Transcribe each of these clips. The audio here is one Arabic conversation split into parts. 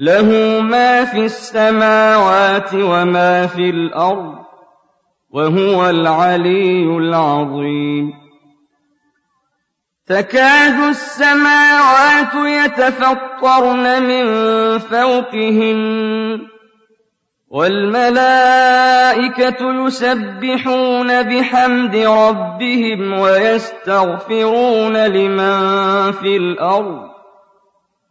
له ما في السماوات وما في الأرض وهو العلي العظيم. تكاد السماوات يتفطرن من فوقهن والملائكة يسبحون بحمد ربهم ويستغفرون لمن في الأرض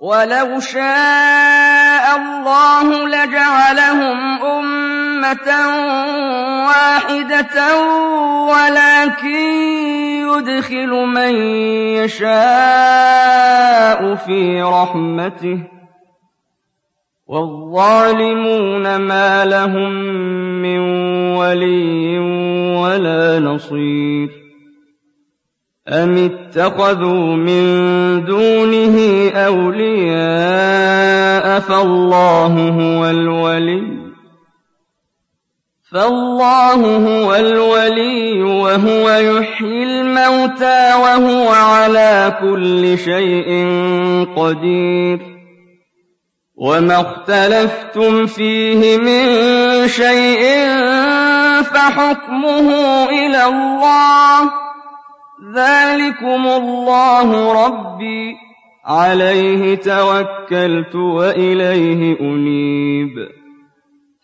ولو شاء الله لجعلهم أمة واحدة ولكن يدخل من يشاء في رحمته والظالمون ما لهم من ولي ولا نصير أَمِ اتَّخَذُوا مِن دُونِهِ أَوْلِيَاءَ فَاللَّهُ هُوَ الْوَلِيُّ فالله هو الولي وهو يحيي الموتى وهو على كل شيء قدير وما اختلفتم فيه من شيء فحكمه إلى الله ذلكم الله ربي. عليه توكلت وإليه أنيب.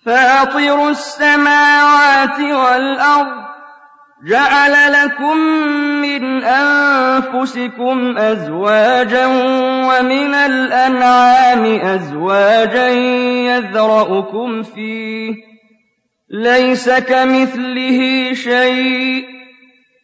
فاطر السماوات والأرض. جعل لكم من أنفسكم أزواجا ومن الأنعام أزواجا يذرأكم فيه. ليس كمثله شيء.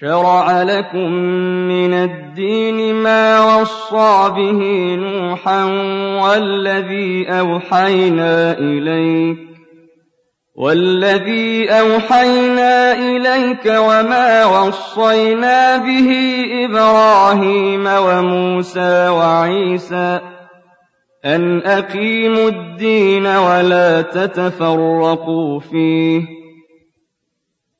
شرع لكم من الدين ما وصى به نوحا والذي أوحينا إليك والذي أوحينا إليك وما وصينا به إبراهيم وموسى وعيسى أن أقيموا الدين ولا تتفرقوا فيه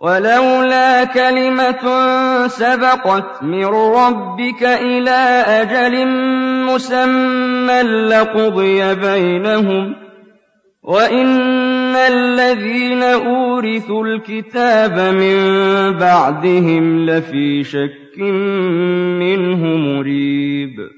ولولا كلمة سبقت من ربك إلى أجل مسمى لقضي بينهم وإن الذين أورثوا الكتاب من بعدهم لفي شك منه مريب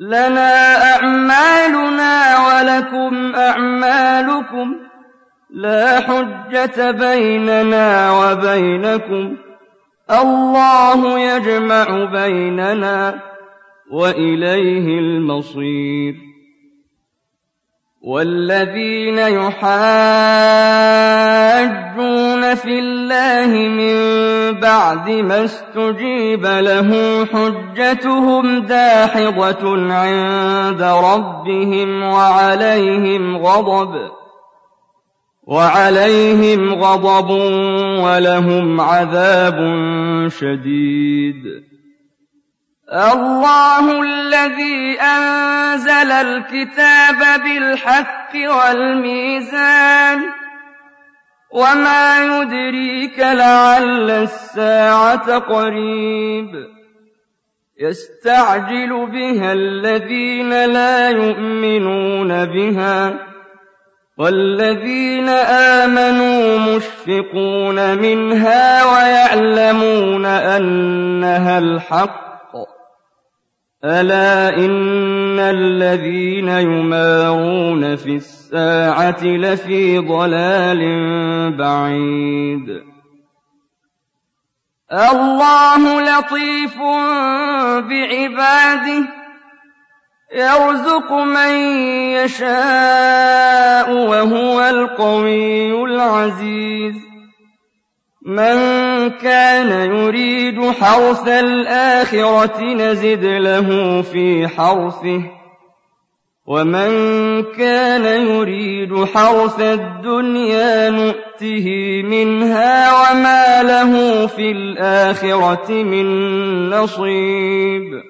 لَنَا أَعْمَالُنَا وَلَكُمْ أَعْمَالُكُمْ ۖ لَا حُجَّةَ بَيْنَنَا وَبَيْنَكُمْ ۖ اللَّهُ يَجْمَعُ بَيْنَنَا وَإِلَيْهِ الْمَصِيرُ وَالَّذِينَ يُحَاجُّونَ فِي اللَّهِ مِن بَعْدِ مَا اسْتُجِيبَ لَهُ حُجَّتُهُمْ دَاحِضَةٌ عِندَ رَبِّهِمْ وَعَلَيْهِمْ غَضَبٌ وَعَلَيْهِمْ غَضَبٌ وَلَهُمْ عَذَابٌ شَدِيدٌ. اللَّهُ الَّذِي أَنزَلَ الْكِتَابَ بِالْحَقِّ وَالْمِيزَانَ ۗ وَمَا يُدْرِيكَ لَعَلَّ السَّاعَةَ قَرِيبٌ يَسْتَعْجِلُ بِهَا الَّذِينَ لَا يُؤْمِنُونَ بِهَا ۖ وَالَّذِينَ آمَنُوا مُشْفِقُونَ مِنْهَا وَيَعْلَمُونَ أَنَّهَا الْحَقُّ أَلَا إِنَّ الَّذِينَ يُمَارُونَ فِي السَّاعَةِ لَفِي ضَلَالٍ بَعِيدٍ. اللَّهُ لَطِيفٌ بِعِبَادِهِ يَرْزُقُ مَن يَشَاءُ وَهُوَ الْقَوِيُّ الْعَزِيزُ. مَن كَانَ يُرِيدُ حَرْثَ الْآخِرَةِ نَزِدْ لَهُ فِي حَرْثِهِ ۖ وَمَن كَانَ يُرِيدُ حَرْثَ الدُّنْيَا نُؤْتِهِ مِنْهَا وَمَا لَهُ فِي الْآخِرَةِ مِن نَّصِيبٍ.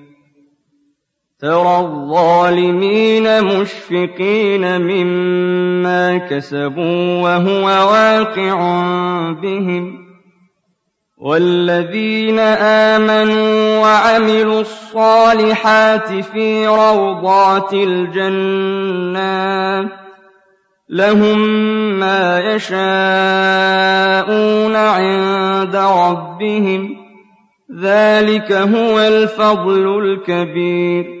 تَرَى الظَّالِمِينَ مُشْفِقِينَ مِمَّا كَسَبُوا وَهُوَ وَاقِعٌ بِهِمْ ۗ وَالَّذِينَ آمَنُوا وَعَمِلُوا الصَّالِحَاتِ فِي رَوْضَاتِ الْجَنَّاتِ ۖ لَهُم مَّا يَشَاءُونَ عِندَ رَبِّهِمْ ۚ ذَٰلِكَ هُوَ الْفَضْلُ الْكَبِيرُ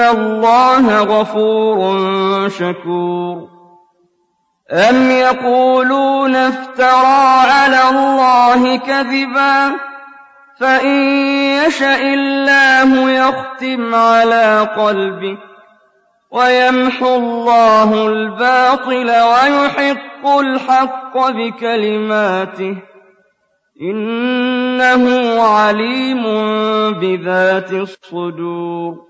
اللَّهَ غَفُورٌ شَكُورٌ أَمْ يَقُولُونَ افْتَرَىٰ عَلَى اللَّهِ كَذِبًا ۖ فَإِن يَشَإِ اللَّهُ يَخْتِمْ عَلَىٰ قَلْبِكَ وَيَمْحُ اللَّهُ الْبَاطِلَ وَيُحِقُّ الْحَقَّ بِكَلِمَاتِهِ إِنَّهُ عَلِيمٌ بِذَاتِ الصُّدُورِ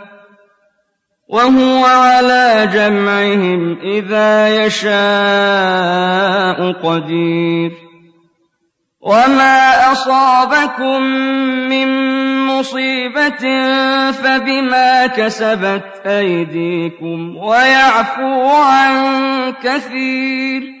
وَهُوَ عَلَىٰ جَمْعِهِمْ إِذَا يَشَاءُ قَدِيرٌ. وَمَا أَصَابَكُم مِّن مُّصِيبَةٍ فَبِمَا كَسَبَتْ أَيْدِيكُمْ وَيَعْفُو عَن كَثِيرٍ.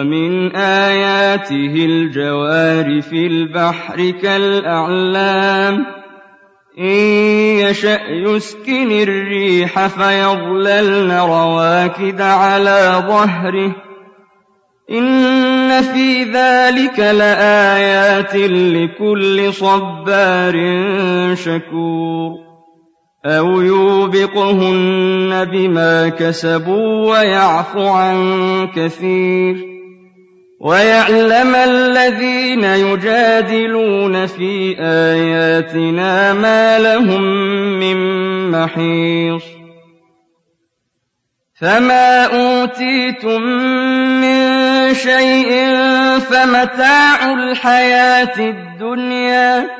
وَمِنْ آيَاتِهِ الْجَوَارِ فِي الْبَحْرِ كَالْأَعْلَامِ. إِن يَشَأْ يُسْكِنِ الرِّيحَ فَيَظْلَلْنَ رَوَاكِدَ عَلَىٰ ظَهْرِهِ. إِنَّ فِي ذَٰلِكَ لَآيَاتٍ لِّكُلِّ صَبَّارٍ شَكُورٍ. أَوْ يُوبِقْهُنَّ بِمَا كَسَبُوا وَيَعْفُ عَن كَثِيرٍ. وَيَعْلَمَ الَّذِينَ يُجَادِلُونَ فِي آيَاتِنَا مَا لَهُم مِّن مَّحِيصٍ. فَمَا أُوتِيتُم مِّن شَيْءٍ فَمَتَاعُ الْحَيَاةِ الدُّنْيَا ۖ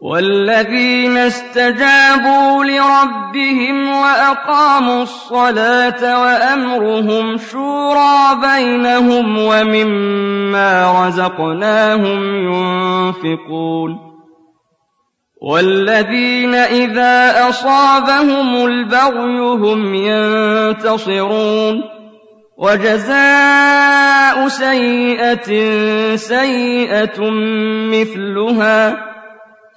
وَالَّذِينَ اسْتَجَابُوا لِرَبِّهِمْ وَأَقَامُوا الصَّلَاةَ وَأَمْرُهُمْ شُورَىٰ بَيْنَهُمْ وَمِمَّا رَزَقْنَاهُمْ يُنفِقُونَ وَالَّذِينَ إِذَا أَصَابَهُمُ الْبَغْيُ هُمْ يَنتَصِرُونَ وَجَزَاءُ سَيِّئَةٍ سَيِّئَةٌ مِّثْلُهَا ۖ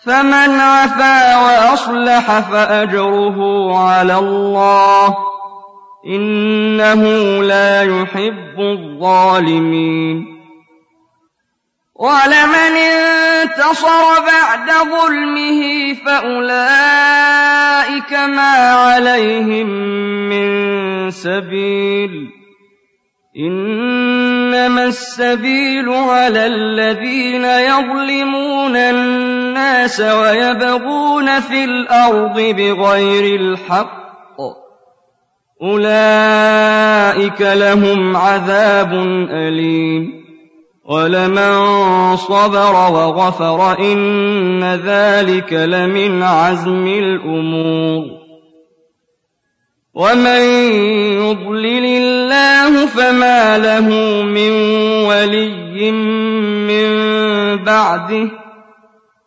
فَمَنْ عَفَا وَأَصْلَحَ فَأَجْرُهُ عَلَى اللَّهِ ۚ إِنَّهُ لَا يُحِبُّ الظَّالِمِينَ. وَلَمَنِ انتَصَرَ بَعْدَ ظُلْمِهِ فَأُولَٰئِكَ مَا عَلَيْهِم مِّن سَبِيلٍ ۚ. إِنَّمَا السَّبِيلُ عَلَى الَّذِينَ يَظْلِمُونَ النَّاسَ وَيَبْغُونَ فِي الْأَرْضِ بِغَيْرِ الْحَقِّ ۚ. أُولَٰئِكَ لَهُمْ عَذَابٌ أَلِيمٌ. وَلَمَن صَبَرَ وَغَفَرَ إِنَّ وَذَٰلِكَ لَمِنْ عَزْمِ الْأُمُورِ. وَمَن يُضْلِلِ اللَّهُ فَمَا لَهُ مِن وَلِيٍّ مِّن بَعْدِهِ ۗ.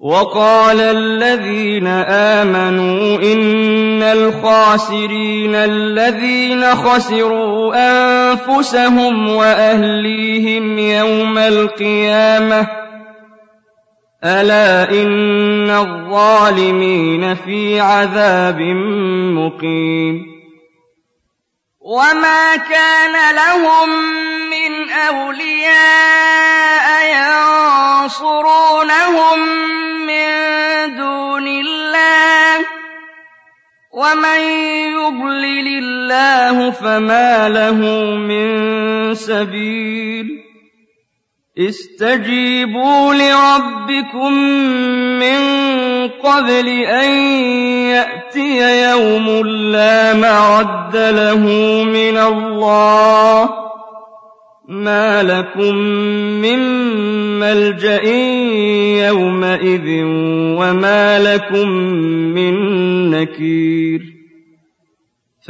وَقَالَ الَّذِينَ آمَنُوا إِنَّ الْخَاسِرِينَ الَّذِينَ خَسِرُوا أَنفُسَهُمْ وَأَهْلِيهِمْ يَوْمَ الْقِيَامَةِ ۗ أَلَا إِنَّ الظَّالِمِينَ فِي عَذَابٍ مُّقِيمٍ وَمَا كَانَ لَهُم مِّنْ أَوْلِيَاءَ يَنصُرُونَهُم مِّن دُونِ اللَّهِ ۗ وَمَن يُضْلِلِ اللَّهُ فَمَا لَهُ مِن سَبِيلٍ اسْتَجِيبُوا لِرَبِّكُم مِّن قَبْلِ أَن يَأْتِيَ يَوْمٌ لَّا مَرَدَّ لَهُ مِنَ اللَّهِ ۚ مَا لَكُم مِّن مَّلْجَإٍ يَوْمَئِذٍ وَمَا لَكُم مِّن نَّكِيرٍ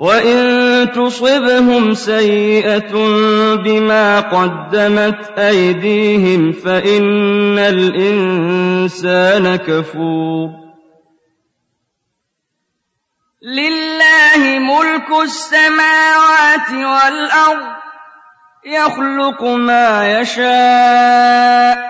وَإِن تُصِبْهُمْ سَيِّئَةٌ بِمَا قَدَّمَتْ أَيْدِيهِمْ فَإِنَّ الْإِنسَانَ كَفُورٌ لِلَّهِ مُلْكُ السَّمَاوَاتِ وَالْأَرْضِ ۚ يَخْلُقُ مَا يَشَاءُ